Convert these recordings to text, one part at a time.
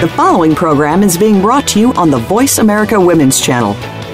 The following program is being brought to you on the Voice America Women's Channel.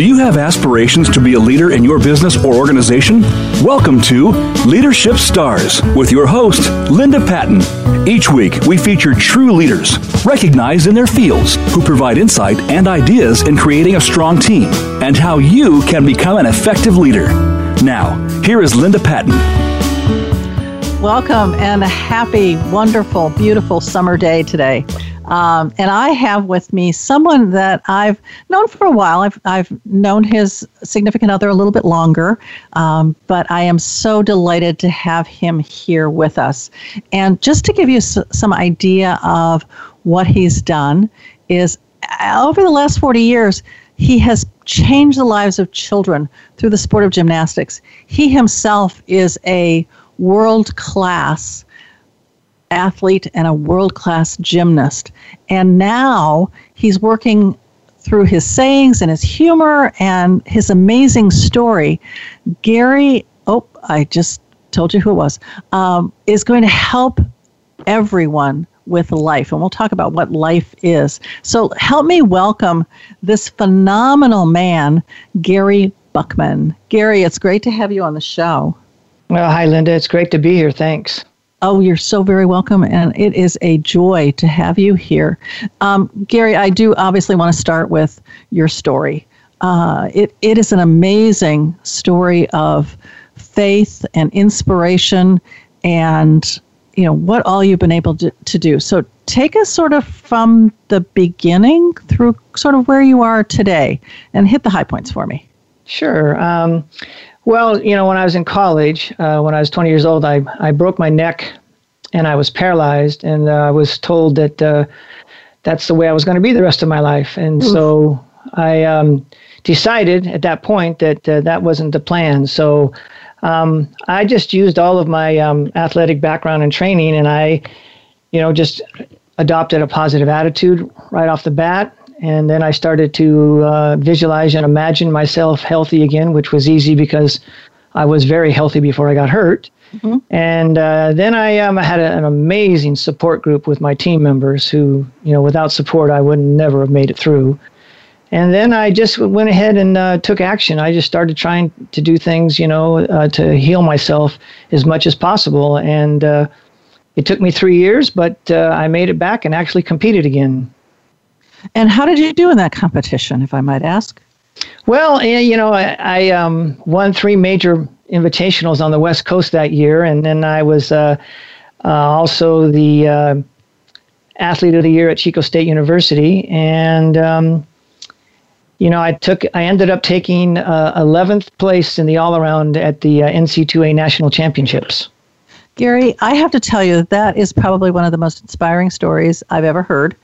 Do you have aspirations to be a leader in your business or organization? Welcome to Leadership Stars with your host, Linda Patton. Each week, we feature true leaders, recognized in their fields, who provide insight and ideas in creating a strong team and how you can become an effective leader. Now, here is Linda Patton. Welcome and a happy, wonderful, beautiful summer day today. Um, and I have with me someone that I've known for a while. I've, I've known his significant other a little bit longer, um, but I am so delighted to have him here with us. And just to give you s- some idea of what he's done, is uh, over the last 40 years, he has changed the lives of children through the sport of gymnastics. He himself is a world class athlete and a world class gymnast. And now he's working through his sayings and his humor and his amazing story. Gary, oh, I just told you who it was, um, is going to help everyone with life. And we'll talk about what life is. So help me welcome this phenomenal man, Gary Buckman. Gary, it's great to have you on the show. Well, hi, Linda. It's great to be here. Thanks. Oh, you're so very welcome, and it is a joy to have you here. Um, Gary, I do obviously want to start with your story. Uh, it, it is an amazing story of faith and inspiration and you know what all you've been able to, to do so take us sort of from the beginning through sort of where you are today and hit the high points for me sure um, well, you know, when I was in college, uh, when I was 20 years old, I, I broke my neck and I was paralyzed, and uh, I was told that uh, that's the way I was going to be the rest of my life. And Oof. so I um, decided at that point that uh, that wasn't the plan. So um, I just used all of my um, athletic background and training, and I, you know, just adopted a positive attitude right off the bat. And then I started to uh, visualize and imagine myself healthy again, which was easy because I was very healthy before I got hurt. Mm-hmm. And uh, then I um, had a, an amazing support group with my team members who, you know, without support, I would never have made it through. And then I just went ahead and uh, took action. I just started trying to do things, you know, uh, to heal myself as much as possible. And uh, it took me three years, but uh, I made it back and actually competed again. And how did you do in that competition, if I might ask? Well, you know, I, I um, won three major invitationals on the West Coast that year, and then I was uh, uh, also the uh, athlete of the year at Chico State University, and um, you know, I took, I ended up taking 11th uh, place in the all around at the uh, NC2A National Championships. Gary, I have to tell you that that is probably one of the most inspiring stories I've ever heard.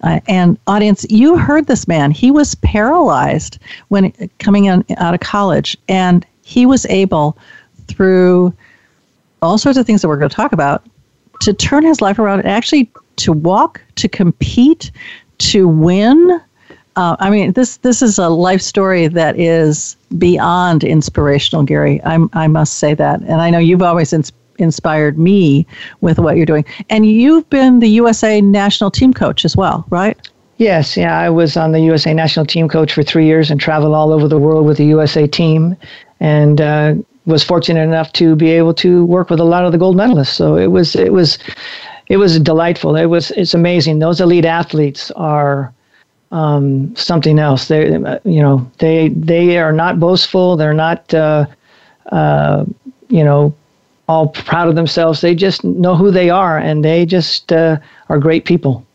Uh, and audience, you heard this man. He was paralyzed when coming in, out of college, and he was able, through all sorts of things that we're going to talk about, to turn his life around and actually to walk, to compete, to win. Uh, I mean, this this is a life story that is beyond inspirational, Gary. I I must say that, and I know you've always inspired inspired me with what you're doing. And you've been the USA national team coach as well, right? Yes, yeah, I was on the USA national team coach for three years and traveled all over the world with the USA team, and uh, was fortunate enough to be able to work with a lot of the gold medalists. So it was it was it was delightful. It was it's amazing. Those elite athletes are um, something else. They you know they they are not boastful. They're not uh, uh, you know all proud of themselves. They just know who they are, and they just uh, are great people.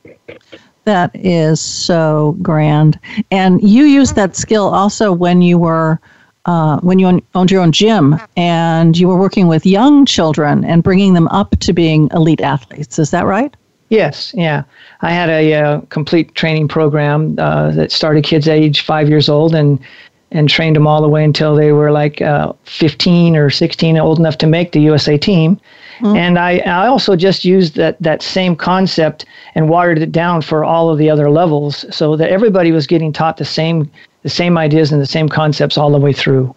That is so grand. And you used that skill also when you were uh, when you owned your own gym and you were working with young children and bringing them up to being elite athletes. Is that right? Yes, yeah. I had a uh, complete training program uh, that started kids age five years old and and trained them all the way until they were like uh, 15 or 16, old enough to make the USA team. Mm-hmm. And I, I also just used that, that same concept and watered it down for all of the other levels so that everybody was getting taught the same the same ideas and the same concepts all the way through.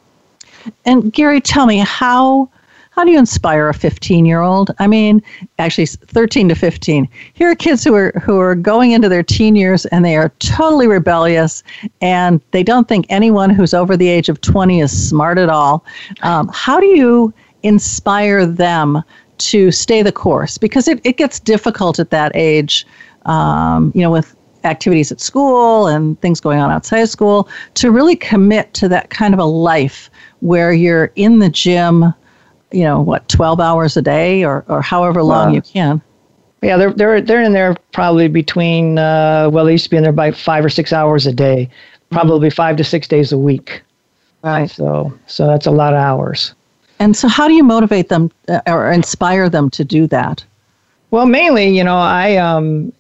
And Gary, tell me how how do you inspire a 15 year old? I mean, actually 13 to 15. Here are kids who are who are going into their teen years and they are totally rebellious and they don't think anyone who's over the age of 20 is smart at all. Um, how do you inspire them to stay the course? Because it, it gets difficult at that age. Um, you know, with activities at school and things going on outside of school to really commit to that kind of a life where you're in the gym, you know, what, 12 hours a day or, or however long you can. Yeah, they're, they're, they're in there probably between, uh, well, they used to be in there by five or six hours a day, probably five to six days a week. Right. So, so that's a lot of hours. And so, how do you motivate them uh, or inspire them to do that? Well, mainly, you know, I um,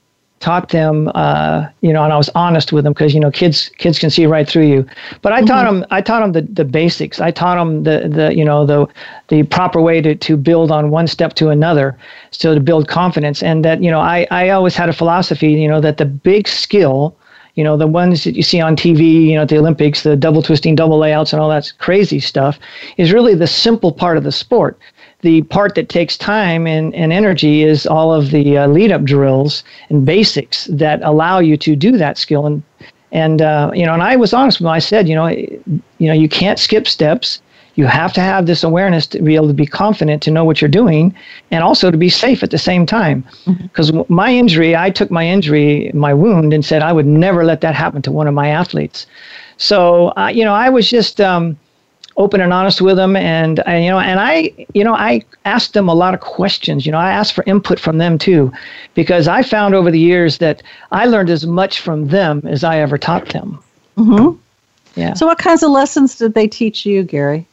taught them, uh, you know, and I was honest with them because you know kids kids can see right through you. But I mm-hmm. taught them I taught them the, the basics. I taught them the the you know the the proper way to to build on one step to another, so to build confidence. And that you know I I always had a philosophy, you know, that the big skill. You know, the ones that you see on TV, you know, at the Olympics, the double twisting, double layouts, and all that crazy stuff, is really the simple part of the sport the part that takes time and, and energy is all of the uh, lead up drills and basics that allow you to do that skill. And and uh, you know and I was honest with them I said you know you know you can't skip steps. You have to have this awareness to be able to be confident to know what you're doing and also to be safe at the same time. Because mm-hmm. my injury I took my injury my wound and said I would never let that happen to one of my athletes. So uh, you know I was just um, open and honest with them. And I, you know and i you know i asked them a lot of questions. You know i asked for input from them too because i found over the years that i learned as much from them as i ever taught them. Mm-hmm. yeah. So what kinds of lessons did they teach you gary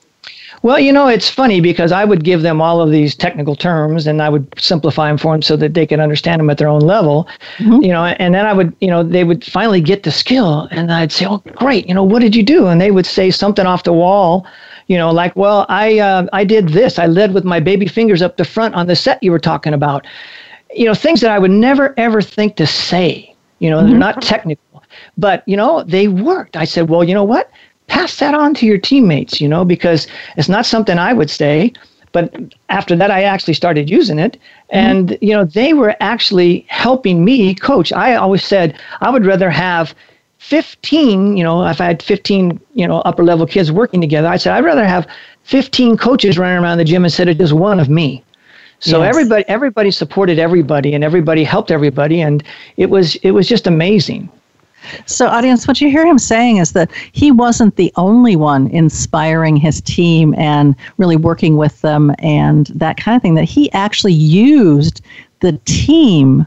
well, you know, it's funny because I would give them all of these technical terms and I would simplify them for them so that they could understand them at their own level, mm-hmm. you know, and then I would, you know, they would finally get the skill and I'd say, oh, great, you know, what did you do? And they would say something off the wall, you know, like, well, I, uh, I did this. I led with my baby fingers up the front on the set you were talking about. You know, things that I would never, ever think to say, you know, mm-hmm. they're not technical, but, you know, they worked. I said, well, you know what? Pass that on to your teammates, you know, because it's not something I would say. But after that, I actually started using it. And, mm-hmm. you know, they were actually helping me coach. I always said I would rather have 15, you know, if I had 15, you know, upper level kids working together, I said I'd rather have 15 coaches running around the gym instead of just one of me. So yes. everybody everybody supported everybody and everybody helped everybody and it was it was just amazing. So, audience, what you hear him saying is that he wasn't the only one inspiring his team and really working with them and that kind of thing, that he actually used the team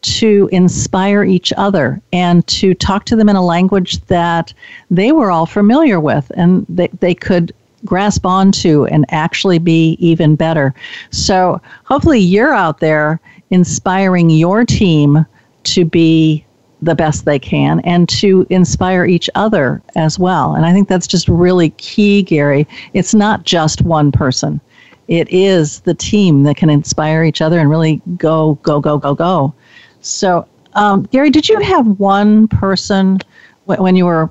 to inspire each other and to talk to them in a language that they were all familiar with and they, they could grasp onto and actually be even better. So, hopefully, you're out there inspiring your team to be the best they can and to inspire each other as well. And I think that's just really key, Gary. It's not just one person, it is the team that can inspire each other and really go, go, go, go, go. So, um, Gary, did you have one person when you were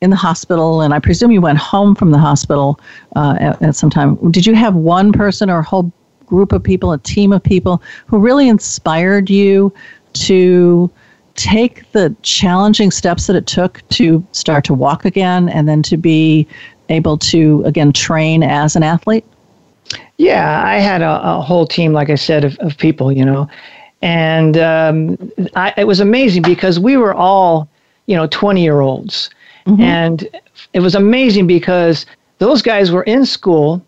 in the hospital, and I presume you went home from the hospital uh, at, at some time? Did you have one person or a whole group of people, a team of people who really inspired you to? Take the challenging steps that it took to start to walk again and then to be able to again train as an athlete? Yeah, I had a, a whole team, like I said, of, of people, you know, and um, I, it was amazing because we were all, you know, 20 year olds. Mm-hmm. And it was amazing because those guys were in school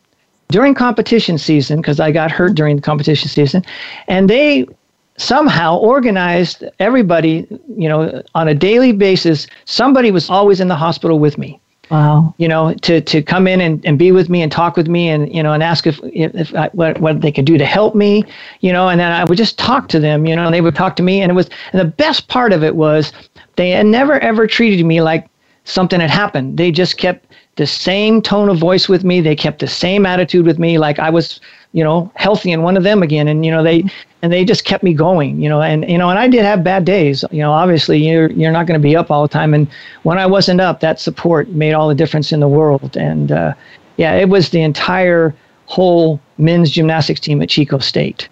during competition season because I got hurt during the competition season, and they somehow organized everybody, you know, on a daily basis. Somebody was always in the hospital with me. Wow. You know, to, to come in and, and be with me and talk with me and, you know, and ask if, if, I, what, what they could do to help me, you know, and then I would just talk to them, you know, and they would talk to me. And it was, and the best part of it was they had never ever treated me like something had happened. They just kept the same tone of voice with me. They kept the same attitude with me, like I was, you know, healthy and one of them again. And you know, they and they just kept me going. You know, and you know, and I did have bad days. You know, obviously you're you're not going to be up all the time. And when I wasn't up, that support made all the difference in the world. And uh, yeah, it was the entire whole men's gymnastics team at Chico State.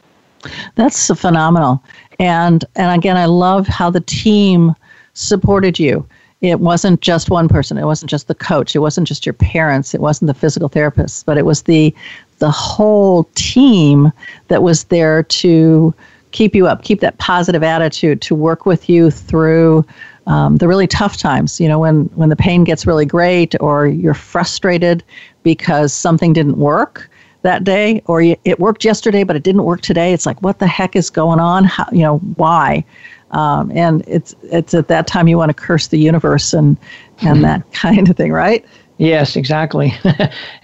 That's phenomenal. And and again, I love how the team supported you it wasn't just one person it wasn't just the coach it wasn't just your parents it wasn't the physical therapist but it was the the whole team that was there to keep you up keep that positive attitude to work with you through um, the really tough times you know when when the pain gets really great or you're frustrated because something didn't work that day or you, it worked yesterday but it didn't work today. It's like what the heck is going on? How, you know why? Um, and it's it's at that time you want to curse the universe and and that kind of thing, right? Yes, exactly.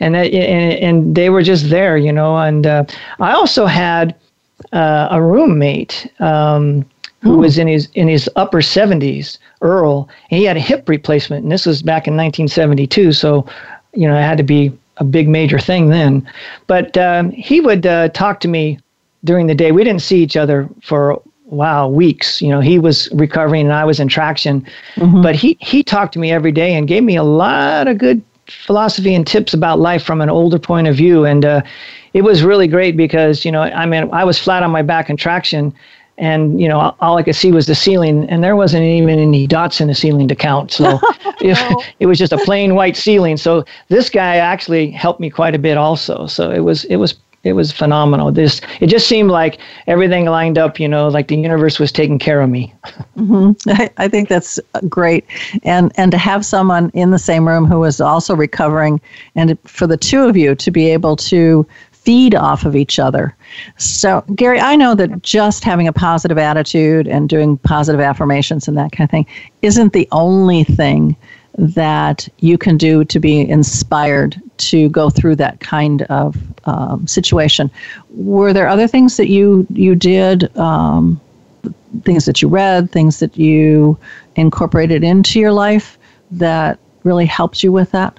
and, that, and and they were just there, you know. And uh, I also had uh, a roommate um, who was in his in his upper seventies, Earl. And he had a hip replacement, and this was back in 1972. So, you know, it had to be a big major thing then. But um, he would uh, talk to me during the day. We didn't see each other for wow weeks. You know he was recovering and i was in traction. Mm-hmm. but he he talked to me every day and gave me a lot of good philosophy and tips about life from an older point of view. And uh, it was really great because you know i mean i was flat on my back in traction and you know all i could see was the ceiling and there wasn't even any dots in the ceiling to count. So it, it was just a plain white ceiling. So this guy actually helped me quite a bit also. So it was it was it was phenomenal. This it just seemed like everything lined up. You know, like the universe was taking care of me. Mm-hmm. I, I think that's great, and and to have someone in the same room who was also recovering, and for the two of you to be able to feed off of each other. So, Gary, I know that just having a positive attitude and doing positive affirmations and that kind of thing isn't the only thing that you can do to be inspired to go through that kind of um, situation. Were there other things that you you did, um, things that you read, things that you incorporated into your life that really helped you with that?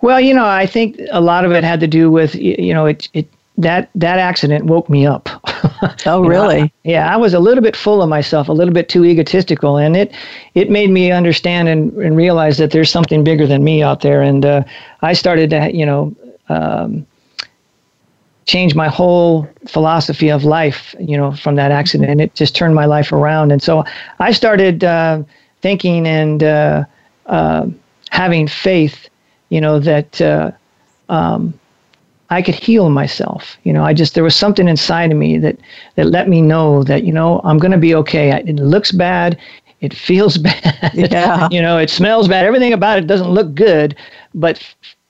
Well, you know, I think a lot of it had to do with you know it it that that accident woke me up. oh, really? Know, I, yeah, I was a little bit full of myself, a little bit too egotistical, and it it made me understand and, and realize that there's something bigger than me out there. And uh, I started to, you know, um, change my whole philosophy of life, you know, from that accident. And it just turned my life around. And so I started uh, thinking and uh, uh having faith, you know, that. Uh, um, I could heal myself. You know, I just there was something inside of me that that let me know that you know I'm going to be okay. It looks bad, it feels bad. Yeah. you know, it smells bad. Everything about it doesn't look good, but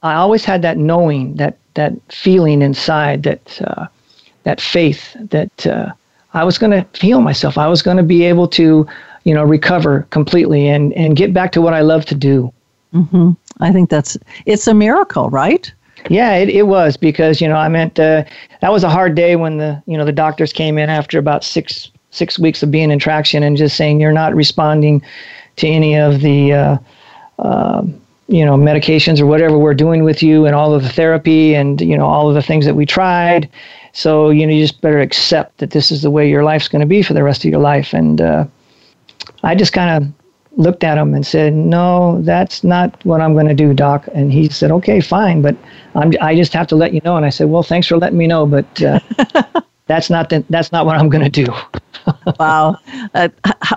I always had that knowing, that that feeling inside, that uh, that faith that uh, I was going to heal myself. I was going to be able to, you know, recover completely and and get back to what I love to do. Mm-hmm. I think that's it's a miracle, right? Yeah, it, it was because you know I meant uh, that was a hard day when the you know the doctors came in after about six six weeks of being in traction and just saying you're not responding to any of the uh, uh, you know medications or whatever we're doing with you and all of the therapy and you know all of the things that we tried. So you know you just better accept that this is the way your life's going to be for the rest of your life. And uh, I just kind of looked at him and said, "No, that's not what I'm going to do, doc." And he said, "Okay, fine, but I'm, I just have to let you know." And I said, "Well, thanks for letting me know, but uh, that's not the, that's not what I'm going to do." wow, uh,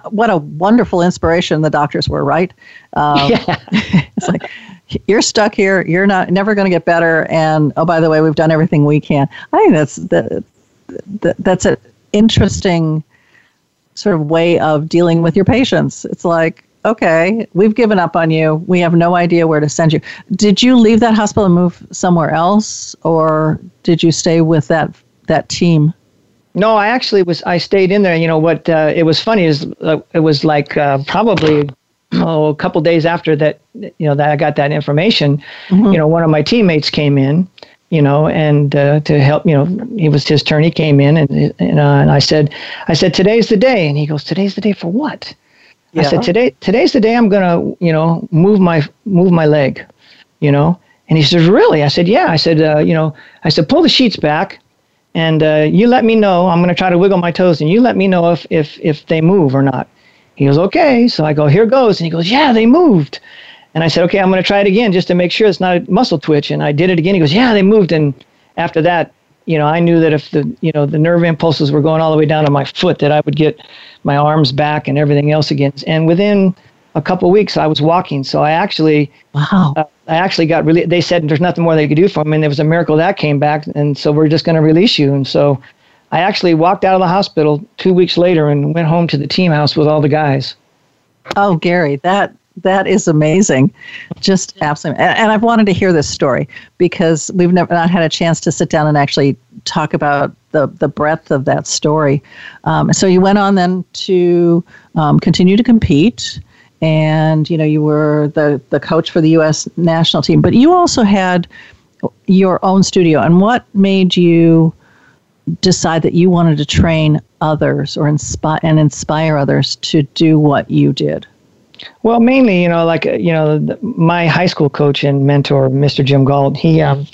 what a wonderful inspiration the doctors were, right? Um, yeah. it's like you're stuck here. You're not never going to get better. And oh, by the way, we've done everything we can. I think that's the, the that's an interesting sort of way of dealing with your patients. It's like okay, we've given up on you. We have no idea where to send you. Did you leave that hospital and move somewhere else, or did you stay with that that team? No, I actually was. I stayed in there. You know what? Uh, it was funny is uh, it was like uh, probably oh, a couple days after that, you know, that I got that information, mm-hmm. you know, one of my teammates came in, you know, and uh, to help, you know, it was his turn. He came in and and, uh, and I said, I said, today's the day, and he goes, today's the day for what? Yeah. I said, today, today's the day I'm gonna, you know, move my move my leg, you know. And he says, really? I said, yeah. I said, uh, you know, I said, pull the sheets back, and uh, you let me know. I'm gonna try to wiggle my toes, and you let me know if if if they move or not. He goes, okay. So I go, here goes. And he goes, yeah, they moved. And I said, okay, I'm going to try it again just to make sure it's not a muscle twitch. And I did it again. He goes, yeah, they moved. And after that, you know, I knew that if the, you know, the nerve impulses were going all the way down to my foot, that I would get my arms back and everything else again. And within a couple of weeks, I was walking. So I actually, wow, uh, I actually got really. They said there's nothing more they could do for me, and there was a miracle that came back. And so we're just going to release you. And so I actually walked out of the hospital two weeks later and went home to the team house with all the guys. Oh, Gary, that that is amazing, just absolutely. And, and I've wanted to hear this story because we've never not had a chance to sit down and actually talk about the the breadth of that story. Um, so you went on then to um, continue to compete, and you know you were the the coach for the U.S. national team, but you also had your own studio. And what made you decide that you wanted to train others or inspire and inspire others to do what you did? Well, mainly, you know, like uh, you know, the, my high school coach and mentor, Mr. Jim Gault, he um,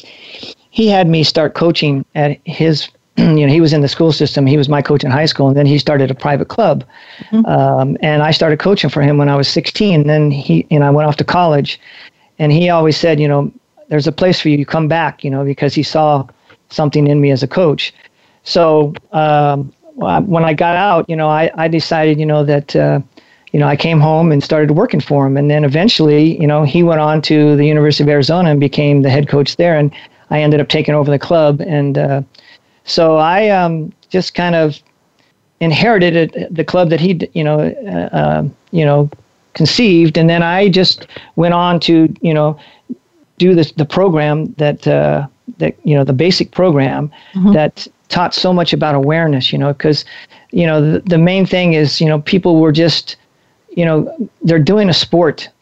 he had me start coaching at his. You know, he was in the school system. He was my coach in high school, and then he started a private club. Mm-hmm. Um, and I started coaching for him when I was 16. And then he, and I went off to college, and he always said, you know, there's a place for you. You come back, you know, because he saw something in me as a coach. So um, when I got out, you know, I, I decided, you know, that, uh, you know, I came home and started working for him. And then eventually, you know, he went on to the University of Arizona and became the head coach there. And I ended up taking over the club. And uh, so I um, just kind of inherited it, the club that he, you know, uh, uh, you know, conceived. And then I just went on to, you know, do this, the program that, uh, that, you know, the basic program mm-hmm. that taught so much about awareness, you know, because, you know, the, the main thing is, you know, people were just, you know, they're doing a sport,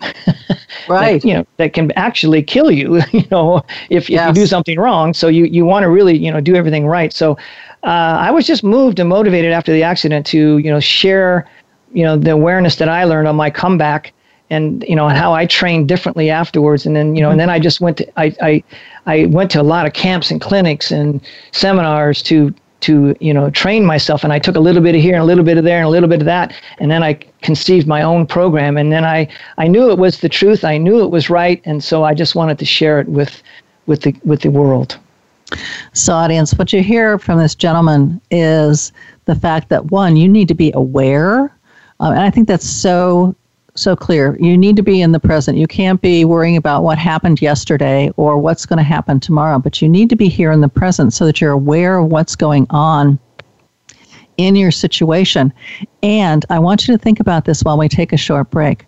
right? that, you know, that can actually kill you, you know, if, yes. if you do something wrong. So you, you want to really, you know, do everything right. So uh, I was just moved and motivated after the accident to, you know, share, you know, the awareness that I learned on my comeback and you know and how I trained differently afterwards and then you know and then I just went to I I I went to a lot of camps and clinics and seminars to to you know train myself and I took a little bit of here and a little bit of there and a little bit of that and then I conceived my own program and then I I knew it was the truth I knew it was right and so I just wanted to share it with with the with the world. So audience what you hear from this gentleman is the fact that one you need to be aware uh, and I think that's so so clear. You need to be in the present. You can't be worrying about what happened yesterday or what's going to happen tomorrow, but you need to be here in the present so that you're aware of what's going on in your situation. And I want you to think about this while we take a short break.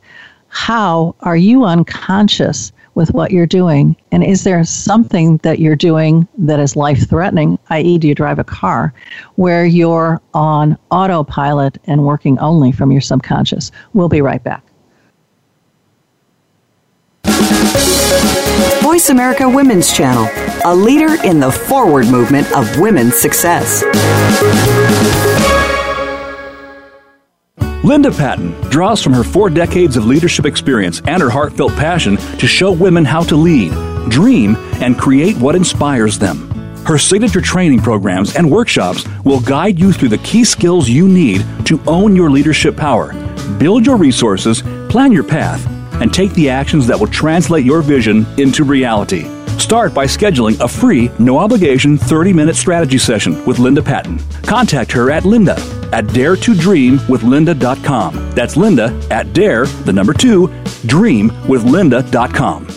How are you unconscious with what you're doing? And is there something that you're doing that is life threatening, i.e., do you drive a car, where you're on autopilot and working only from your subconscious? We'll be right back. Voice America Women's Channel, a leader in the forward movement of women's success. Linda Patton draws from her four decades of leadership experience and her heartfelt passion to show women how to lead, dream, and create what inspires them. Her signature training programs and workshops will guide you through the key skills you need to own your leadership power, build your resources, plan your path, and take the actions that will translate your vision into reality. Start by scheduling a free, no obligation 30 minute strategy session with Linda Patton. Contact her at linda at dare to dream with daretodreamwithlinda.com. That's linda at dare, the number two, dream with dreamwithlinda.com.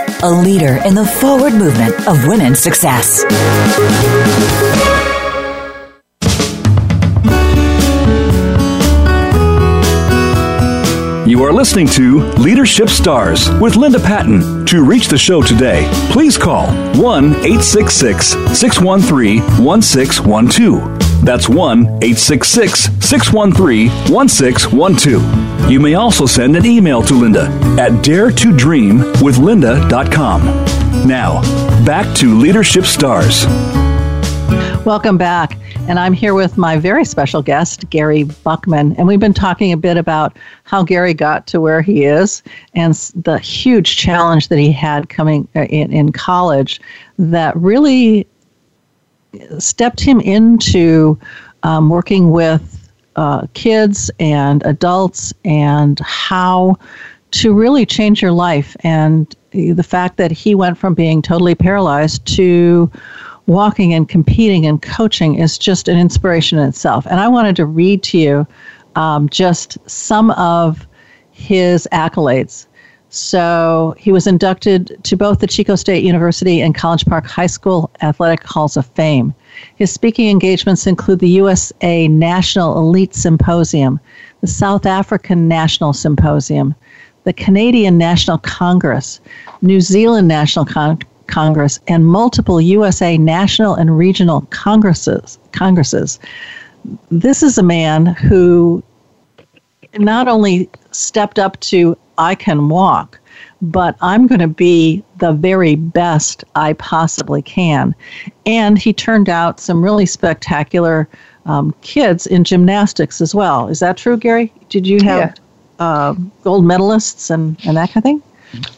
a leader in the forward movement of women's success. You are listening to Leadership Stars with Linda Patton. To reach the show today, please call 1 866 613 1612. That's 1 866 613 1612. You may also send an email to Linda at daretodreamwithlinda.com. Now, back to Leadership Stars. Welcome back. And I'm here with my very special guest, Gary Buckman. And we've been talking a bit about how Gary got to where he is and the huge challenge that he had coming uh, in, in college that really stepped him into um, working with uh, kids and adults and how to really change your life. And the fact that he went from being totally paralyzed to walking and competing and coaching is just an inspiration in itself. And I wanted to read to you um, just some of his accolades. So he was inducted to both the Chico State University and College Park High School Athletic Halls of Fame. His speaking engagements include the USA National Elite Symposium, the South African National Symposium, the Canadian National Congress, New Zealand National Con- Congress, and multiple USA national and regional congresses. Congresses. This is a man who not only stepped up to I can walk, but I'm going to be the very best I possibly can. And he turned out some really spectacular um, kids in gymnastics as well. Is that true, Gary? Did you have yeah. uh, gold medalists and, and that kind of thing?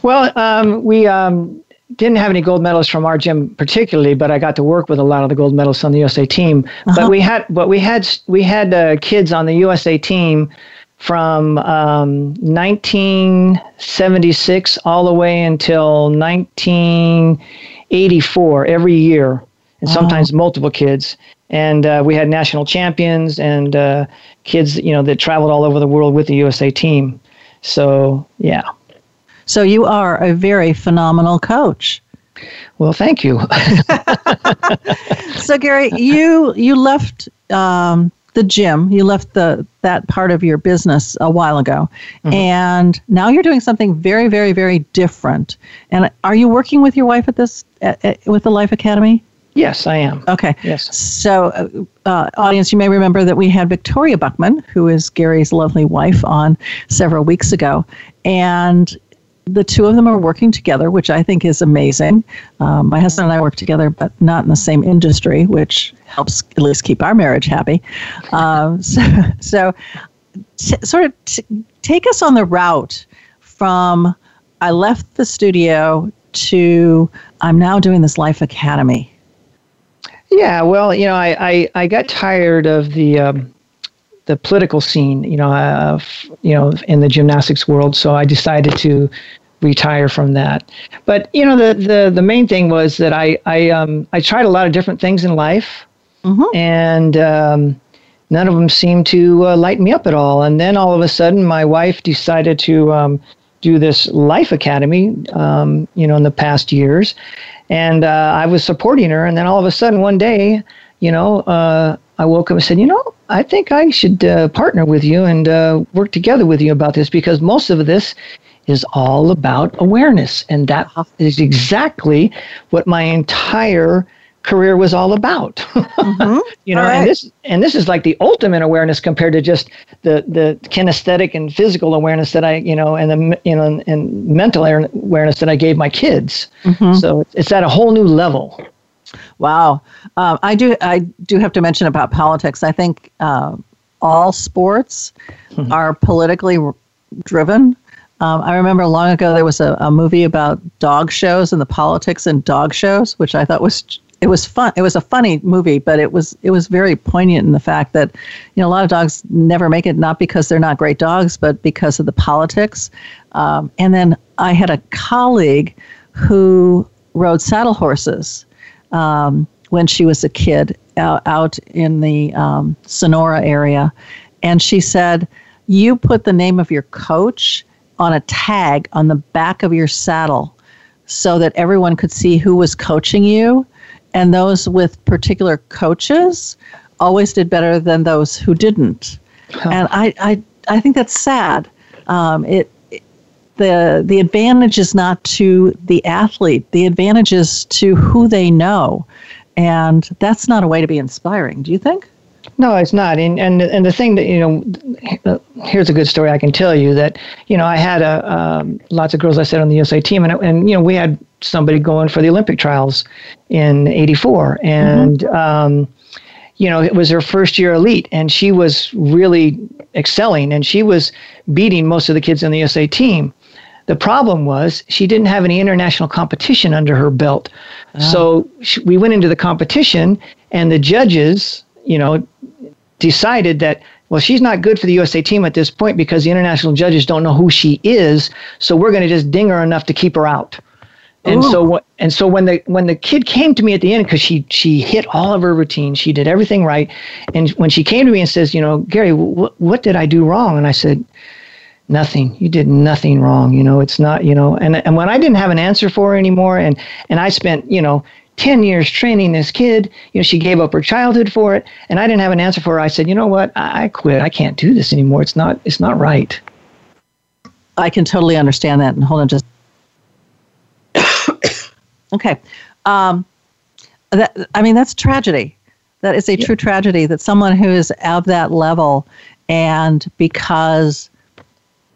Well, um, we um, didn't have any gold medalists from our gym particularly, but I got to work with a lot of the gold medalists on the USA team. Uh-huh. But we had, but we had, we had uh, kids on the USA team from um, 1976 all the way until 1984 every year, and sometimes multiple kids. And uh, we had national champions and uh, kids, you know, that traveled all over the world with the USA team. So yeah. So you are a very phenomenal coach. Well, thank you. so Gary, you you left um, the gym. You left the that part of your business a while ago, mm-hmm. and now you're doing something very, very, very different. And are you working with your wife at this at, at, with the Life Academy? Yes, I am. Okay. Yes. So, uh, uh, audience, you may remember that we had Victoria Buckman, who is Gary's lovely wife, on several weeks ago, and the two of them are working together, which I think is amazing. Um, my husband and I work together, but not in the same industry, which helps at least keep our marriage happy. Um, so, so t- sort of t- take us on the route from I left the studio to I'm now doing this Life Academy. Yeah, well, you know, I, I, I got tired of the um, the political scene, you know, uh, you know, in the gymnastics world. So I decided to retire from that. But you know, the the the main thing was that I I um I tried a lot of different things in life, mm-hmm. and um, none of them seemed to uh, light me up at all. And then all of a sudden, my wife decided to um, do this Life Academy, um, you know, in the past years, and uh, I was supporting her. And then all of a sudden, one day, you know, uh, I woke up and said, you know, I think I should uh, partner with you and uh, work together with you about this because most of this is all about awareness. And that is exactly what my entire career was all about. Mm-hmm. you know, right. and this and this is like the ultimate awareness compared to just the the kinesthetic and physical awareness that I, you know, and the you know and mental awareness that I gave my kids. Mm-hmm. So it's at a whole new level. Wow, um, I do. I do have to mention about politics. I think uh, all sports mm-hmm. are politically r- driven. Um, I remember long ago there was a, a movie about dog shows and the politics in dog shows, which I thought was it was fun. It was a funny movie, but it was it was very poignant in the fact that you know a lot of dogs never make it not because they're not great dogs, but because of the politics. Um, and then I had a colleague who rode saddle horses, um, when she was a kid out, out in the um, Sonora area. And she said, You put the name of your coach on a tag on the back of your saddle so that everyone could see who was coaching you. And those with particular coaches always did better than those who didn't. Huh. And I, I, I think that's sad. Um, it, the the advantage is not to the athlete. The advantage is to who they know, and that's not a way to be inspiring. Do you think? No, it's not. And and and the thing that you know, here's a good story I can tell you that you know I had a um, lots of girls I said on the USA team, and and you know we had somebody going for the Olympic trials in '84, and mm-hmm. um, you know it was her first year elite, and she was really excelling, and she was beating most of the kids on the USA team. The problem was she didn't have any international competition under her belt. Oh. So she, we went into the competition, and the judges, you know, decided that well she's not good for the USA team at this point because the international judges don't know who she is so we're going to just ding her enough to keep her out and Ooh. so and so when the when the kid came to me at the end because she she hit all of her routines she did everything right and when she came to me and says you know Gary wh- what did I do wrong and I said nothing you did nothing wrong you know it's not you know and and when I didn't have an answer for her anymore and and I spent you know 10 years training this kid. You know, she gave up her childhood for it. And I didn't have an answer for her. I said, you know what? I, I quit. I can't do this anymore. It's not, it's not right. I can totally understand that. And hold on just. okay. Um, that, I mean, that's tragedy. That is a yeah. true tragedy that someone who is of that level and because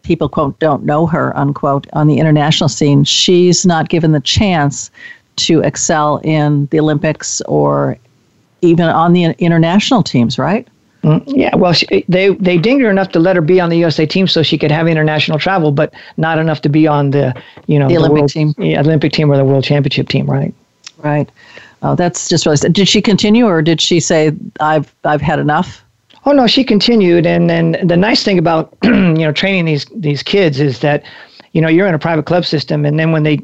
people quote don't know her unquote on the international scene she's not given the chance to excel in the Olympics or even on the international teams, right? Mm, yeah, well, she, they they dinged her enough to let her be on the USA team so she could have international travel, but not enough to be on the you know the, the Olympic world, team, yeah, Olympic team or the World Championship team, right? Right. Oh, that's just really. Did she continue, or did she say, "I've I've had enough"? Oh no, she continued, and then the nice thing about you know training these these kids is that you know, you're in a private club system, and then when they,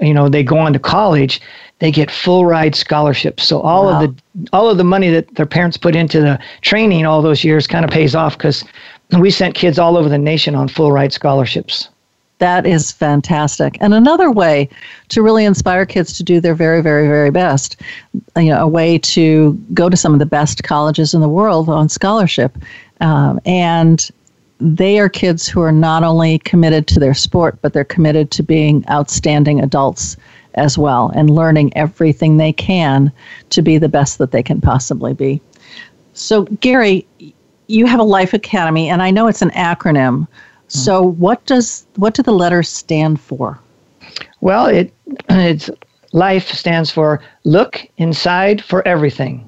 you know, they go on to college, they get full ride scholarships. So all wow. of the all of the money that their parents put into the training all those years kind of pays off because we sent kids all over the nation on full ride scholarships. That is fantastic. And another way to really inspire kids to do their very, very, very best, you know, a way to go to some of the best colleges in the world on scholarship. Um, and they are kids who are not only committed to their sport, but they're committed to being outstanding adults as well and learning everything they can to be the best that they can possibly be. So, Gary, you have a Life Academy, and I know it's an acronym. So, what does what do the letters stand for? Well, it it's life stands for look inside for everything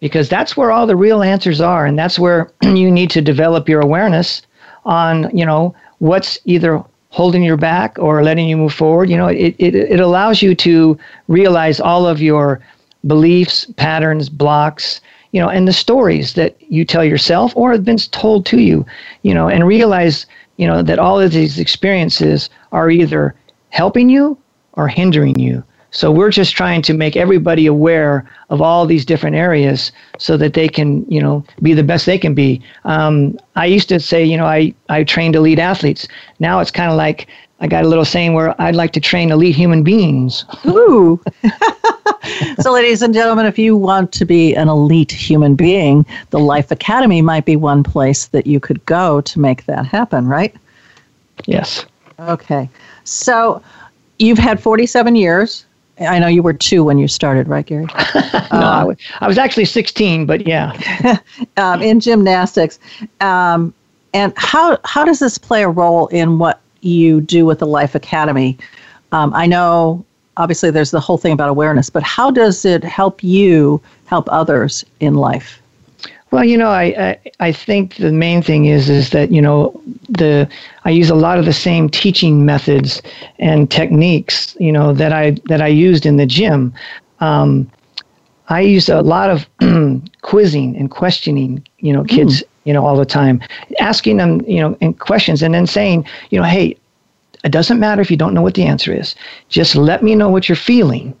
because that's where all the real answers are and that's where you need to develop your awareness on you know what's either holding you back or letting you move forward you know it, it, it allows you to realize all of your beliefs patterns blocks you know and the stories that you tell yourself or have been told to you you know and realize you know that all of these experiences are either helping you or hindering you so we're just trying to make everybody aware of all these different areas so that they can, you know, be the best they can be. Um, I used to say, you know, I, I trained elite athletes. Now it's kind of like I got a little saying where I'd like to train elite human beings. Ooh. so, ladies and gentlemen, if you want to be an elite human being, the Life Academy might be one place that you could go to make that happen, right? Yes. Okay. So, you've had 47 years I know you were two when you started, right, Gary? no, I, was, I was actually 16, but yeah. um, in gymnastics. Um, and how, how does this play a role in what you do with the Life Academy? Um, I know, obviously, there's the whole thing about awareness, but how does it help you help others in life? Well, you know, I, I, I think the main thing is is that you know the I use a lot of the same teaching methods and techniques you know that I that I used in the gym. Um, I use a lot of quizzing and questioning, you know, kids, mm. You know, all the time, asking them, you know, and questions and then saying, you know, hey, it doesn't matter if you don't know what the answer is. Just let me know what you're feeling,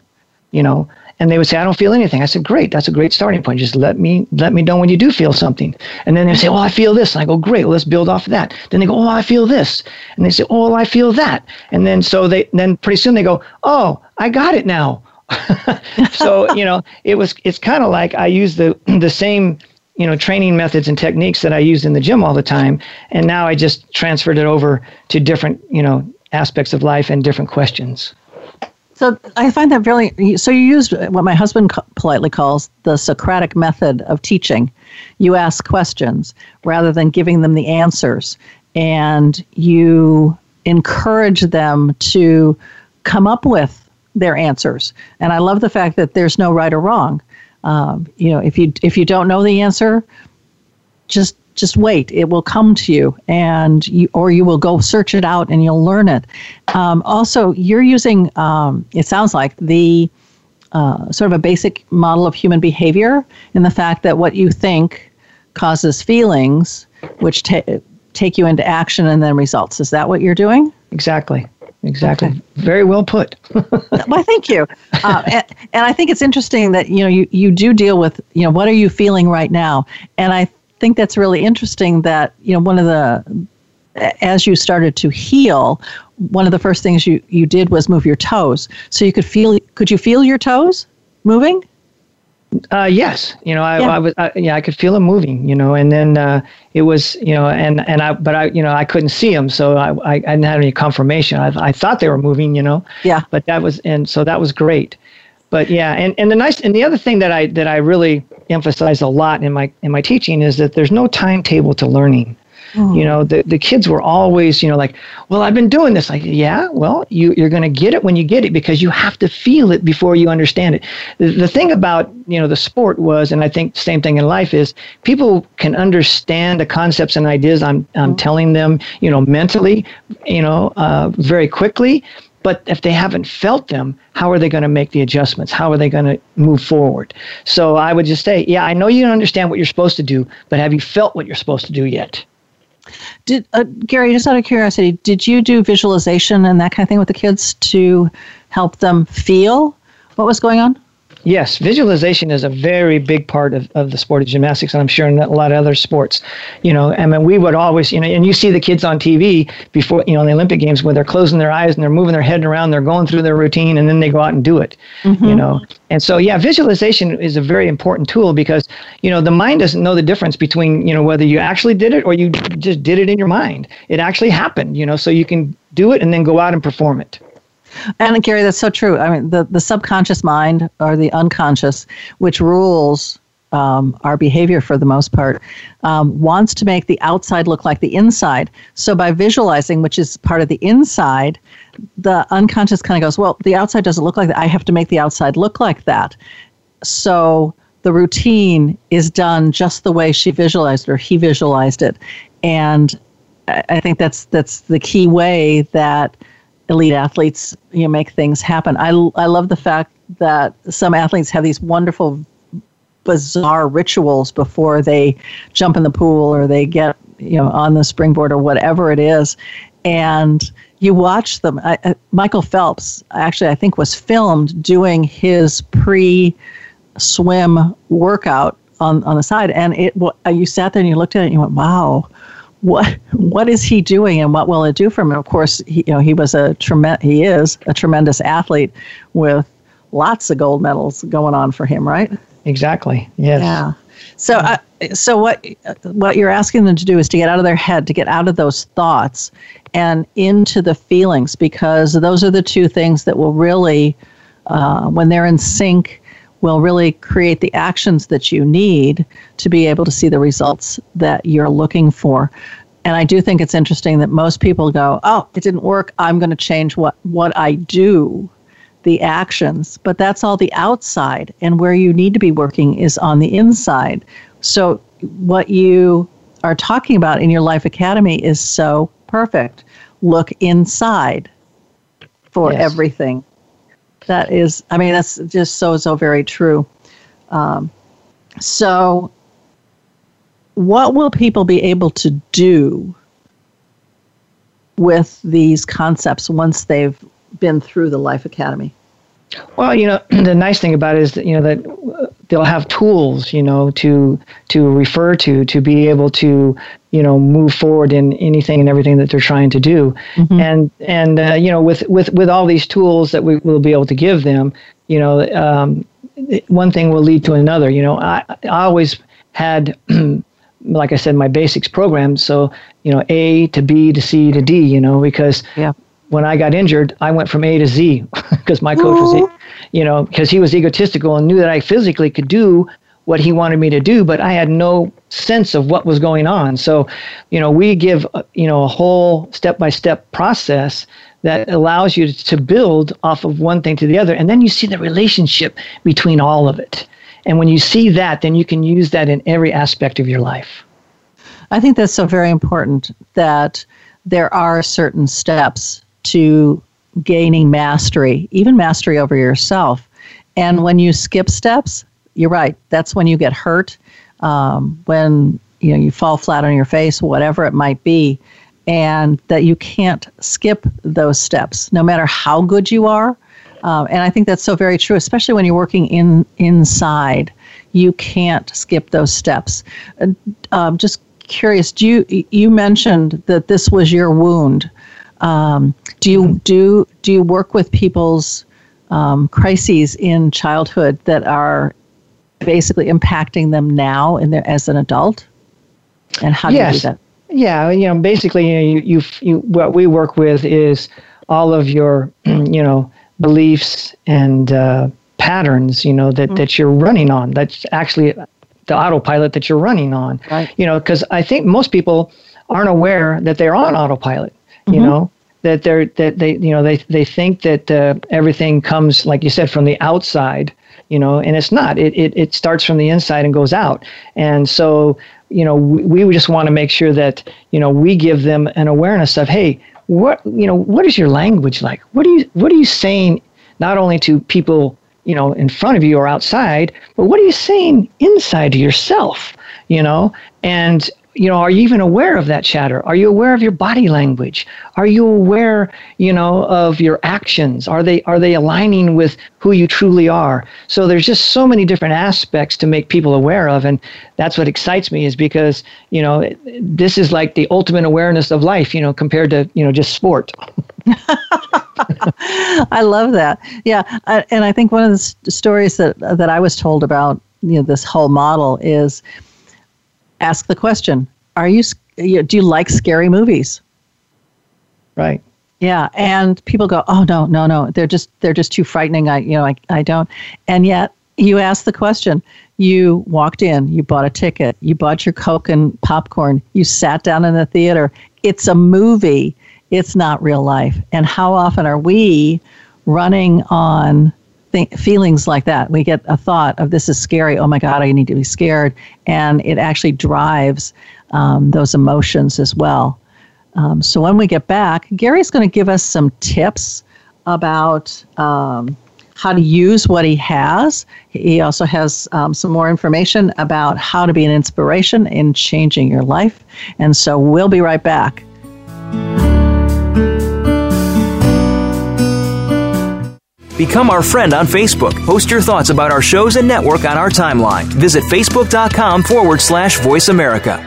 you know, and they would say, "I don't feel anything." I said, "Great, that's a great starting point. Just let me let me know when you do feel something." And then they say, "Oh, I feel this." And I go, "Great, well, let's build off of that." Then they go, "Oh, I feel this," and they say, "Oh, I feel that." And then so they then pretty soon they go, "Oh, I got it now." so you know, it was it's kind of like I use the the same you know training methods and techniques that I used in the gym all the time, and now I just transferred it over to different you know aspects of life and different questions. So I find that really. So you used what my husband politely calls the Socratic method of teaching. You ask questions rather than giving them the answers, and you encourage them to come up with their answers. And I love the fact that there's no right or wrong. Um, you know, if you if you don't know the answer, just just wait. It will come to you and you or you will go search it out and you'll learn it. Um, also you're using um, it sounds like the uh, sort of a basic model of human behavior in the fact that what you think causes feelings which ta- take you into action and then results. Is that what you're doing? Exactly exactly okay. very well put well thank you uh, and, and i think it's interesting that you know you, you do deal with you know what are you feeling right now and i think that's really interesting that, you know, one of the, as you started to heal, one of the first things you, you did was move your toes. So you could feel, could you feel your toes moving? Uh, yes, you know, I, yeah. I was, I, yeah, I could feel them moving, you know, and then uh, it was, you know, and and I, but I, you know, I couldn't see them, so I, I, I didn't have any confirmation. I, I thought they were moving, you know, yeah, but that was, and so that was great but yeah, and, and the nice and the other thing that I that I really emphasize a lot in my in my teaching is that there's no timetable to learning. You know, the, the kids were always, you know, like, well, I've been doing this. Like, yeah, well, you, you're going to get it when you get it because you have to feel it before you understand it. The, the thing about, you know, the sport was, and I think same thing in life is people can understand the concepts and ideas I'm, I'm mm-hmm. telling them, you know, mentally, you know, uh, very quickly. But if they haven't felt them, how are they going to make the adjustments? How are they going to move forward? So I would just say, yeah, I know you don't understand what you're supposed to do, but have you felt what you're supposed to do yet? Did uh, Gary, just out of curiosity, did you do visualization and that kind of thing with the kids to help them feel what was going on? Yes, visualization is a very big part of, of the sport of gymnastics, and I'm sure in a lot of other sports. You know, I mean, we would always, you know, and you see the kids on TV before, you know, in the Olympic Games when they're closing their eyes and they're moving their head around, they're going through their routine, and then they go out and do it. Mm-hmm. You know, and so yeah, visualization is a very important tool because you know the mind doesn't know the difference between you know whether you actually did it or you just did it in your mind. It actually happened. You know, so you can do it and then go out and perform it. And Gary, that's so true. I mean, the, the subconscious mind or the unconscious, which rules um, our behavior for the most part, um, wants to make the outside look like the inside. So by visualizing, which is part of the inside, the unconscious kind of goes, well, the outside doesn't look like that. I have to make the outside look like that. So the routine is done just the way she visualized or he visualized it. And I think that's that's the key way that elite athletes you know make things happen. I I love the fact that some athletes have these wonderful bizarre rituals before they jump in the pool or they get you know on the springboard or whatever it is. And you watch them. I, uh, michael phelps actually i think was filmed doing his pre swim workout on, on the side. And it you sat there and you looked at it and you went wow what what is he doing and what will it do for him? And of course, he, you know he was a tremendous he is a tremendous athlete with lots of gold medals going on for him, right? Exactly. Yes. Yeah. So, uh, so what what you're asking them to do is to get out of their head, to get out of those thoughts, and into the feelings, because those are the two things that will really, uh, when they're in sync, will really create the actions that you need to be able to see the results that you're looking for. And I do think it's interesting that most people go, "Oh, it didn't work. I'm going to change what what I do." the actions, but that's all the outside. And where you need to be working is on the inside. So, what you are talking about in your Life Academy is so perfect. Look inside for yes. everything that is, I mean, that's just so, so very true. Um, so, what will people be able to do with these concepts once they've been through the Life Academy? Well, you know, the nice thing about it is that you know that they'll have tools, you know, to to refer to to be able to you know move forward in anything and everything that they're trying to do, mm-hmm. and and uh, you know with with with all these tools that we will be able to give them, you know, um, one thing will lead to another. You know, I I always had. like I said, my basics program. So, you know, A to B to C to D, you know, because yeah when I got injured, I went from A to Z because my coach was, you know, because he was egotistical and knew that I physically could do what he wanted me to do, but I had no sense of what was going on. So, you know, we give, uh, you know, a whole step by step process that allows you to build off of one thing to the other. And then you see the relationship between all of it. And when you see that, then you can use that in every aspect of your life. I think that's so very important that there are certain steps to gaining mastery, even mastery over yourself. And when you skip steps, you're right. That's when you get hurt. Um, when you know you fall flat on your face, whatever it might be, and that you can't skip those steps, no matter how good you are. Um, and I think that's so very true, especially when you're working in inside. You can't skip those steps. Uh, um, just curious, do you you mentioned that this was your wound? Um, do you do do you work with people's um, crises in childhood that are basically impacting them now in their as an adult? And how do yes. you do that? Yeah, you know, basically, you, know, you, you, you, what we work with is all of your, you know, beliefs and uh, patterns, you know, that, mm-hmm. that you're running on. That's actually the autopilot that you're running on. Right. You know, because I think most people aren't aware that they're on autopilot you mm-hmm. know that they're that they you know they they think that uh, everything comes like you said from the outside you know and it's not. It, it it starts from the inside and goes out. And so you know we, we just want to make sure that you know we give them an awareness of hey what you know what is your language like? What are you what are you saying not only to people you know in front of you or outside but what are you saying inside to yourself you know? And you know, are you even aware of that chatter? Are you aware of your body language? Are you aware, you know, of your actions? Are they are they aligning with who you truly are? So there's just so many different aspects to make people aware of, and that's what excites me is because you know this is like the ultimate awareness of life, you know, compared to you know just sport. I love that. Yeah, I, and I think one of the stories that that I was told about you know this whole model is ask the question are you do you like scary movies? Right. Yeah and people go oh no no no they're just they're just too frightening i you know i, I don't. And yet you ask the question you walked in you bought a ticket you bought your coke and popcorn you sat down in the theater. It's a movie. It's not real life. And how often are we running on th- feelings like that. We get a thought of this is scary. Oh my God, I need to be scared. And it actually drives um, those emotions as well. Um, so when we get back, Gary's going to give us some tips about um, how to use what he has. He also has um, some more information about how to be an inspiration in changing your life. And so we'll be right back. Become our friend on Facebook. Post your thoughts about our shows and network on our timeline. Visit facebook.com forward slash voice America.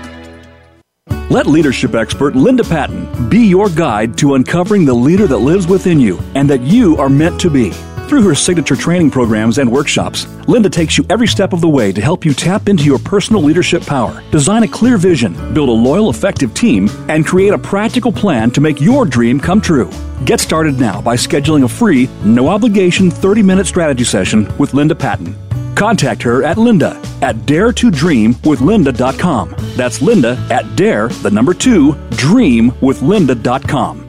Let leadership expert Linda Patton be your guide to uncovering the leader that lives within you and that you are meant to be. Through her signature training programs and workshops, Linda takes you every step of the way to help you tap into your personal leadership power, design a clear vision, build a loyal, effective team, and create a practical plan to make your dream come true. Get started now by scheduling a free, no obligation 30 minute strategy session with Linda Patton. Contact her at linda at dare to dream with daretodreamwithlinda.com. That's linda at dare, the number two, dream with dreamwithlinda.com.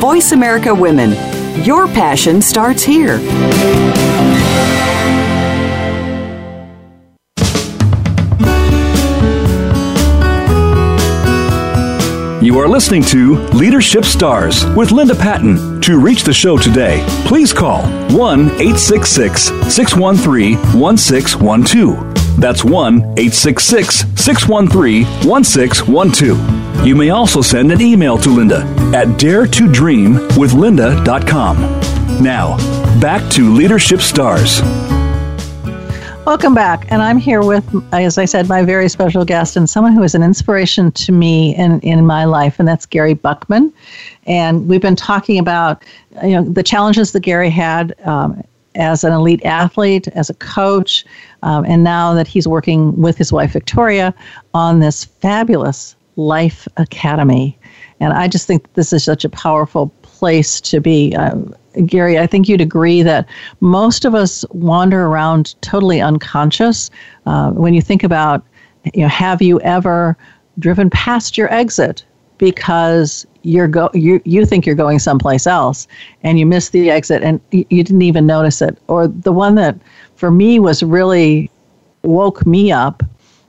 Voice America Women. Your passion starts here. You are listening to Leadership Stars with Linda Patton. To reach the show today, please call 1 866 613 1612. That's 1 866 613 1612. You may also send an email to Linda at daretodreamwithlinda.com. Now, back to Leadership Stars. Welcome back. And I'm here with, as I said, my very special guest and someone who is an inspiration to me in, in my life, and that's Gary Buckman. And we've been talking about you know the challenges that Gary had um, as an elite athlete, as a coach, um, and now that he's working with his wife Victoria on this fabulous Life Academy. And I just think this is such a powerful place to be. Uh, Gary, I think you'd agree that most of us wander around totally unconscious. Uh, when you think about, you know, have you ever driven past your exit because you're go you you think you're going someplace else and you missed the exit and you didn't even notice it, or the one that for me was really woke me up.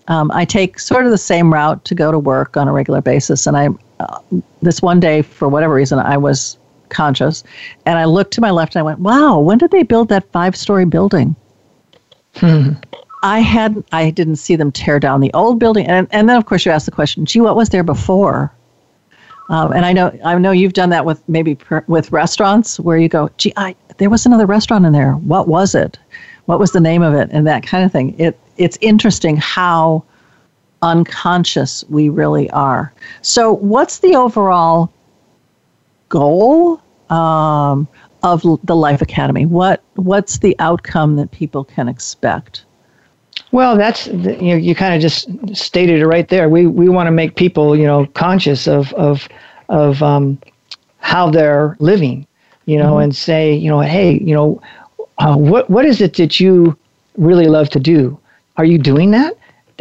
Um, I take sort of the same route to go to work on a regular basis, and I uh, this one day for whatever reason I was conscious. And I looked to my left and I went, wow, when did they build that five story building? Hmm. I had I didn't see them tear down the old building, and and then of course you ask the question, gee, what was there before? Um, and I know I know you've done that with maybe per, with restaurants where you go, gee, I, there was another restaurant in there. What was it? What was the name of it? And that kind of thing. It it's interesting how unconscious we really are. So, what's the overall goal um, of the Life Academy? What what's the outcome that people can expect? Well, that's you know you kind of just stated it right there. We we want to make people you know conscious of of of um, how they're living, you know, mm-hmm. and say you know hey you know uh, what what is it that you really love to do? Are you doing that?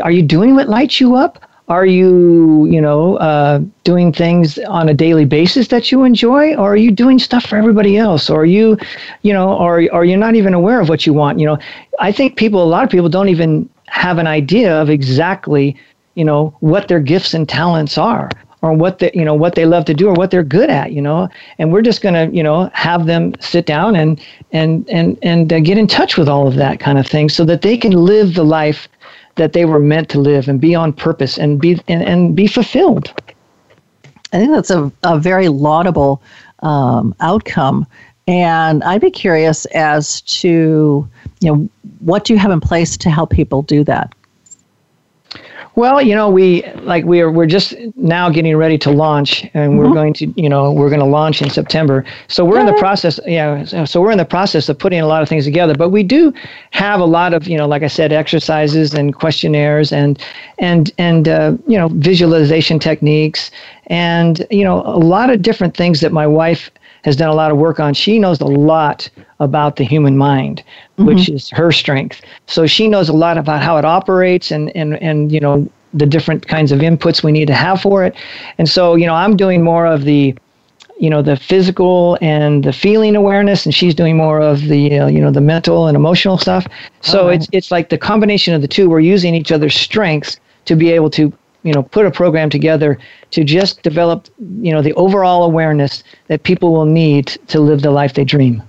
Are you doing what lights you up? Are you, you know, uh, doing things on a daily basis that you enjoy, or are you doing stuff for everybody else, or are you, you know, or are you not even aware of what you want? You know, I think people, a lot of people, don't even have an idea of exactly, you know, what their gifts and talents are or what they you know what they love to do or what they're good at you know and we're just going to you know have them sit down and and and and uh, get in touch with all of that kind of thing so that they can live the life that they were meant to live and be on purpose and be and, and be fulfilled. I think that's a, a very laudable um, outcome. And I'd be curious as to, you know, what do you have in place to help people do that? Well, you know, we like we are we're just now getting ready to launch, and mm-hmm. we're going to you know we're going to launch in September. So we're in the process, yeah. So we're in the process of putting a lot of things together. But we do have a lot of you know, like I said, exercises and questionnaires and and and uh, you know visualization techniques and you know a lot of different things that my wife has done a lot of work on. She knows a lot about the human mind, mm-hmm. which is her strength. So she knows a lot about how it operates and and and you know the different kinds of inputs we need to have for it. And so, you know, I'm doing more of the you know the physical and the feeling awareness and she's doing more of the uh, you know the mental and emotional stuff so right. it's it's like the combination of the two we're using each other's strengths to be able to you know put a program together to just develop you know the overall awareness that people will need to live the life they dream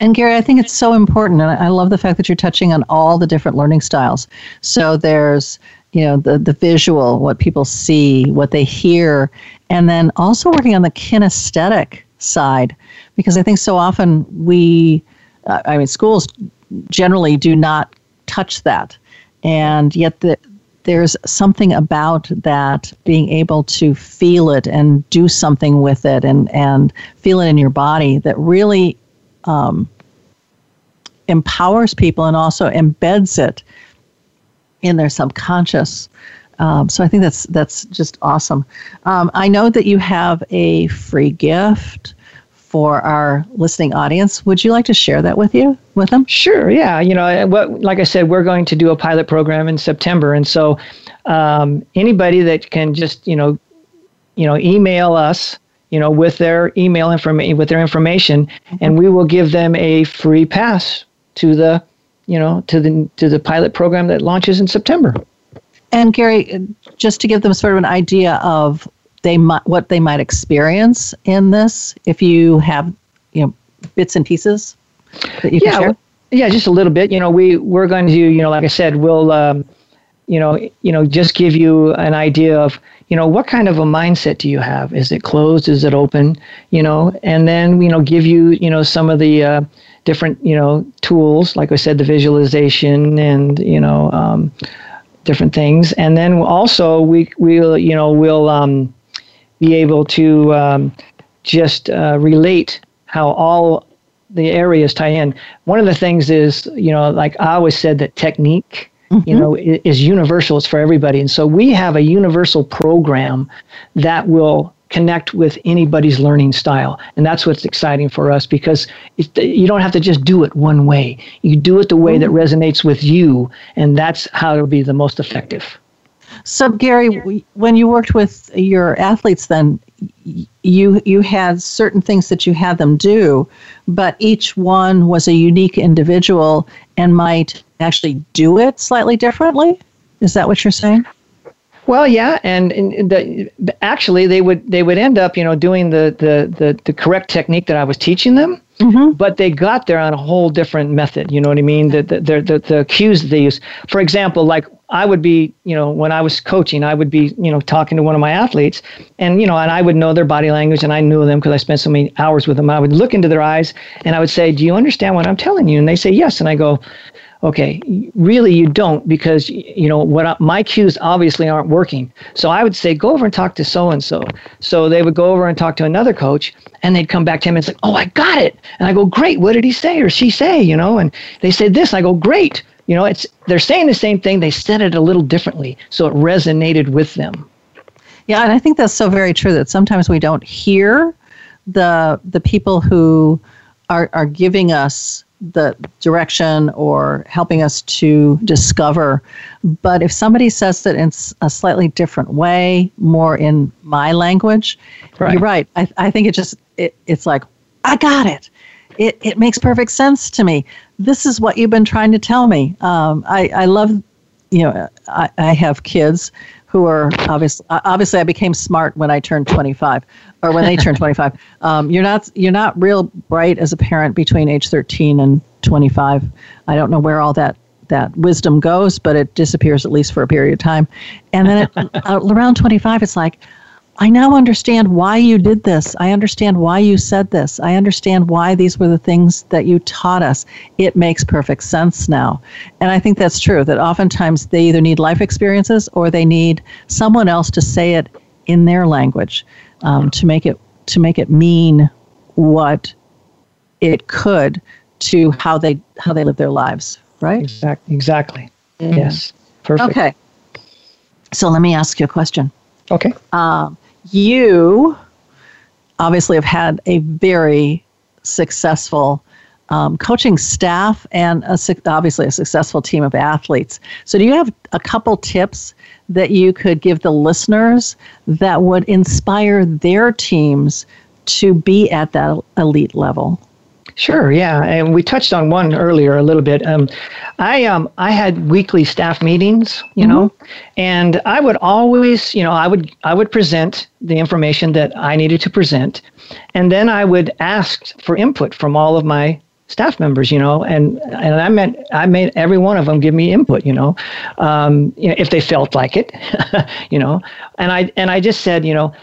and Gary, I think it's so important, and I love the fact that you're touching on all the different learning styles. So there's, you know, the the visual, what people see, what they hear, and then also working on the kinesthetic side, because I think so often we, uh, I mean, schools generally do not touch that, and yet the there's something about that being able to feel it and do something with it and, and feel it in your body that really um, empowers people and also embeds it in their subconscious. Um, so I think that's that's just awesome. Um, I know that you have a free gift for our listening audience. Would you like to share that with you with them? Sure. Yeah. You know, what like I said, we're going to do a pilot program in September, and so um, anybody that can just you know, you know, email us you know, with their email information, with their information, and we will give them a free pass to the, you know, to the to the pilot program that launches in September. And Gary, just to give them sort of an idea of they might what they might experience in this, if you have, you know, bits and pieces that you yeah, can share. Yeah, just a little bit. You know, we we're going to, you know, like I said, we'll, um, you know, you know, just give you an idea of, you know, what kind of a mindset do you have? Is it closed? Is it open? You know, and then you know, give you, you know, some of the uh, different, you know, tools, like I said, the visualization and you know, um, different things, and then also we we'll, you know, we'll um, be able to um, just uh, relate how all the areas tie in. One of the things is, you know, like I always said that technique, mm-hmm. you know, is, is universal. It's for everybody. And so we have a universal program that will connect with anybody's learning style. And that's what's exciting for us because it, you don't have to just do it one way. You do it the way that mm-hmm. resonates with you, and that's how it'll be the most effective. So, Gary, when you worked with your athletes, then you you had certain things that you had them do, but each one was a unique individual and might actually do it slightly differently. Is that what you're saying? Well, yeah, and, and the, actually, they would they would end up, you know, doing the the the, the correct technique that I was teaching them, mm-hmm. but they got there on a whole different method. You know what I mean? The the the, the, the cues that they use. For example, like I would be, you know, when I was coaching, I would be, you know, talking to one of my athletes, and you know, and I would know their body language, and I knew them because I spent so many hours with them. I would look into their eyes, and I would say, "Do you understand what I'm telling you?" And they say, "Yes." And I go, okay really you don't because you know what my cues obviously aren't working. So i would say go over and talk to so and so so they would go over and talk to another coach and they'd come back to him and say oh i got it. And i go great what did he say or she say? You know and they said this i go great. You know it's they're saying the same thing they said it a little differently so it resonated with them. Yeah and i think that's so very true that sometimes we don't hear the the people who are are giving us the direction or helping us to discover. But if somebody says it in a slightly different way, more in my language, right. you're right. I, I think it just it, it's like I got it. It it makes perfect sense to me. This is what you've been trying to tell me. Um, I I love, you know, I, I have kids who are obviously obviously I became smart when I turned 25 or when they turn 25. Um, you're not you're not real bright as a parent between age 13 and 25. I don't know where all that that wisdom goes, but it disappears at least for a period of time. And then at, uh, around 25, it's like, I now understand why you did this. I understand why you said this. I understand why these were the things that you taught us. It makes perfect sense now. And I think that's true that oftentimes they either need life experiences or they need someone else to say it in their language um, to make it to make it mean what it could to how they how they live their lives, right? Exactly. Exactly. Mm-hmm. Yes. Perfect. Okay. So let me ask you a question. Okay. Um, you obviously have had a very successful um, coaching staff and a, obviously a successful team of athletes. So, do you have a couple tips that you could give the listeners that would inspire their teams to be at that elite level? Sure, yeah, and we touched on one earlier a little bit. Um, I um, I had weekly staff meetings, you mm-hmm. know, and I would always, you know, I would I would present the information that I needed to present, and then I would ask for input from all of my staff members, you know, and and I meant I made every one of them give me input, you know, um, you know if they felt like it, you know, and I and I just said, you know,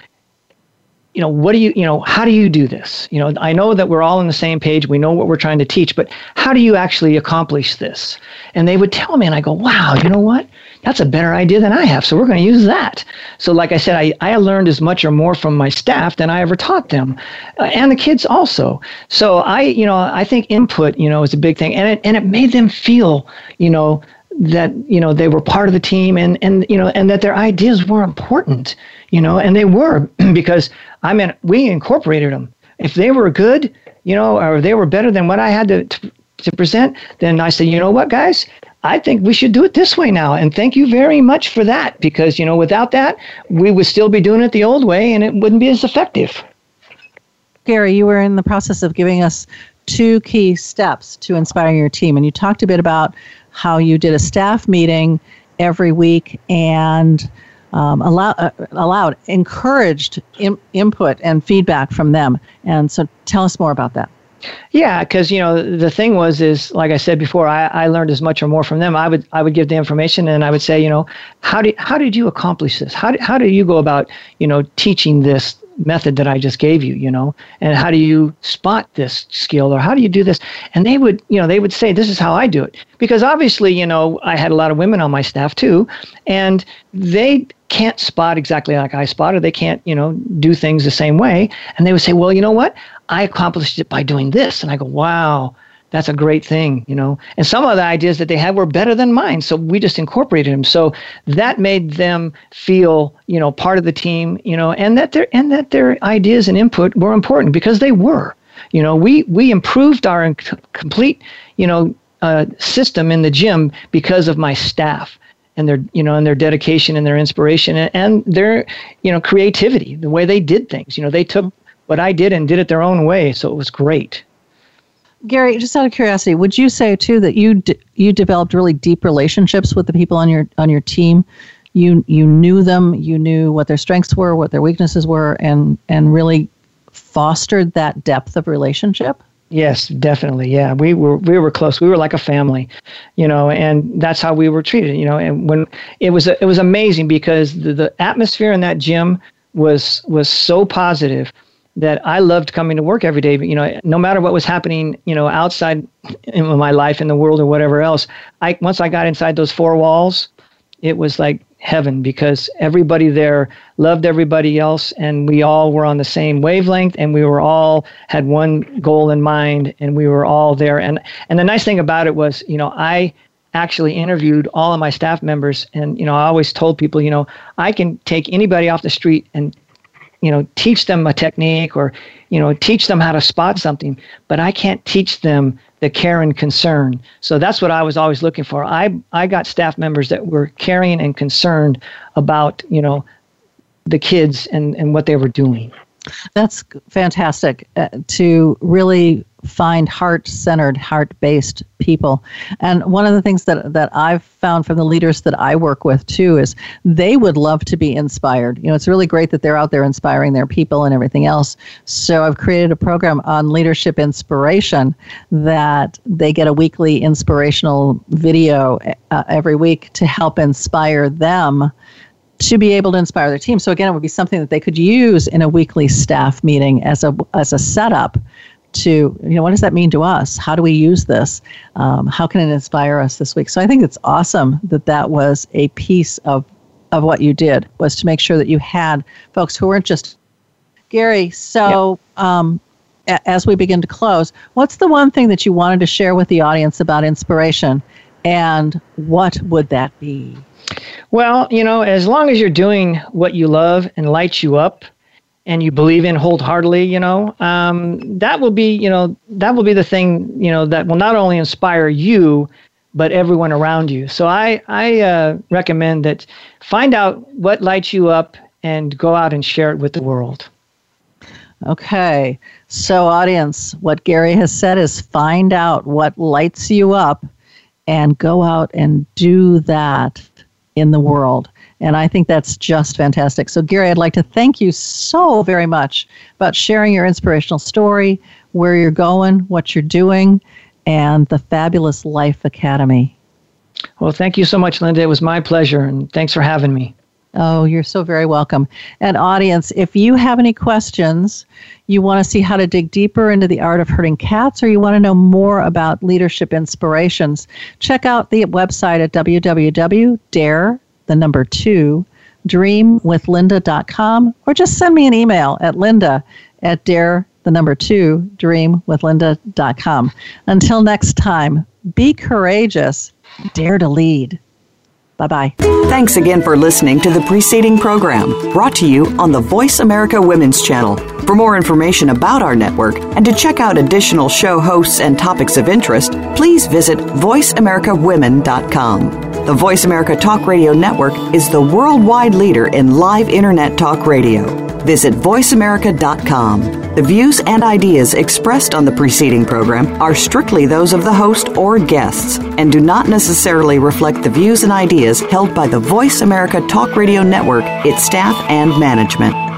you know, what do you, you know, how do you do this? You know, I know that we're all on the same page. We know what we're trying to teach, but how do you actually accomplish this? And they would tell me, and I go, wow, you know what? That's a better idea than I have. So we're going to use that. So, like I said, I, I learned as much or more from my staff than I ever taught them, uh, and the kids also. So I, you know, I think input, you know, is a big thing, and it and it made them feel, you know, that you know they were part of the team and and you know and that their ideas were important you know and they were because i mean we incorporated them if they were good you know or they were better than what i had to, to, to present then i said you know what guys i think we should do it this way now and thank you very much for that because you know without that we would still be doing it the old way and it wouldn't be as effective Gary, you were in the process of giving us two key steps to inspiring your team. And you talked a bit about how you did a staff meeting every week and um, allow, uh, allowed, encouraged in, input and feedback from them. And so tell us more about that. Yeah, because you know the thing was is like I said before, I, I learned as much or more from them. I would I would give the information and I would say, you know, how did how did you accomplish this? How how do you go about you know teaching this method that I just gave you, you know, and how do you spot this skill or how do you do this? And they would, you know, they would say, this is how I do it. Because obviously, you know, I had a lot of women on my staff too, and they can't spot exactly like I spot, or They can't, you know, do things the same way. And they would say, well, you know what? I accomplished it by doing this. And I go, wow, that's a great thing, you know. And some of the ideas that they had were better than mine, so we just incorporated them. So that made them feel, you know, part of the team, you know, and that their and that their ideas and input were important because they were. You know, we we improved our complete, you know, uh, system in the gym because of my staff and their you know and their dedication and their inspiration and, and their you know creativity the way they did things you know they took what i did and did it their own way so it was great Gary, just out of curiosity, would you say too that you d- you developed really deep relationships with the people on your on your team? You you knew them, you knew what their strengths were, what their weaknesses were, and and really fostered that depth of relationship. Yes, definitely. Yeah, we were we were close. We were like a family, you know, and that's how we were treated. You know, and when it was it was amazing because the, the atmosphere in that gym was was so positive that I loved coming to work every day. But, you know, no matter what was happening, you know, outside in my life in the world or whatever else, I once I got inside those four walls, it was like heaven because everybody there loved everybody else and we all were on the same wavelength and we were all had one goal in mind and we were all there. And and the nice thing about it was you know I actually interviewed all of my staff members and you know I always told people you know I can take anybody off the street and you know teach them a technique or you know teach them how to spot something but i can't teach them the care and concern. So that's what i was always looking for. I i got staff members that were caring and concerned about you know the kids and and what they were doing. That's fantastic uh, to really find heart centered, heart based people. And one of the things that, that I've found from the leaders that I work with too is they would love to be inspired. You know, it's really great that they're out there inspiring their people and everything else. So I've created a program on leadership inspiration that they get a weekly inspirational video uh, every week to help inspire them to be able to inspire their team. So again, it would be something that they could use in a weekly staff meeting as a as a setup to you know what does that mean to us? How do we use this? Um, how can it inspire us this week? So I think it's awesome that that was a piece of of what you did was to make sure that you had folks who weren't just Gary. So. Yep. Um, as we begin to close, what's the one thing that you wanted to share with the audience about inspiration, and what would that be? Well, you know, as long as you're doing what you love and lights you up and you believe in wholeheartedly, you know, um, that will be, you know, that will be the thing, you know, that will not only inspire you, but everyone around you. So I, I uh, recommend that find out what lights you up and go out and share it with the world. Okay. So, audience, what Gary has said is find out what lights you up and go out and do that in the world. And I think that's just fantastic. So, Gary, I'd like to thank you so very much about sharing your inspirational story, where you're going, what you're doing, and the Fabulous Life Academy. Well, thank you so much, Linda. It was my pleasure, and thanks for having me. Oh, you're so very welcome. And, audience, if you have any questions, you want to see how to dig deeper into the art of herding cats, or you want to know more about leadership inspirations, check out the website at www.dare, the number two, dreamwithlinda.com, or just send me an email at linda at dare, the number two, dreamwithlinda.com. Until next time, be courageous, dare to lead. Bye bye. Thanks again for listening to the preceding program brought to you on the Voice America Women's Channel. For more information about our network and to check out additional show hosts and topics of interest, please visit VoiceAmericaWomen.com. The Voice America Talk Radio Network is the worldwide leader in live Internet talk radio visit VoiceAmerica.com. The views and ideas expressed on the preceding program are strictly those of the host or guests and do not necessarily reflect the views and ideas held by the Voice America Talk Radio Network, its staff, and management.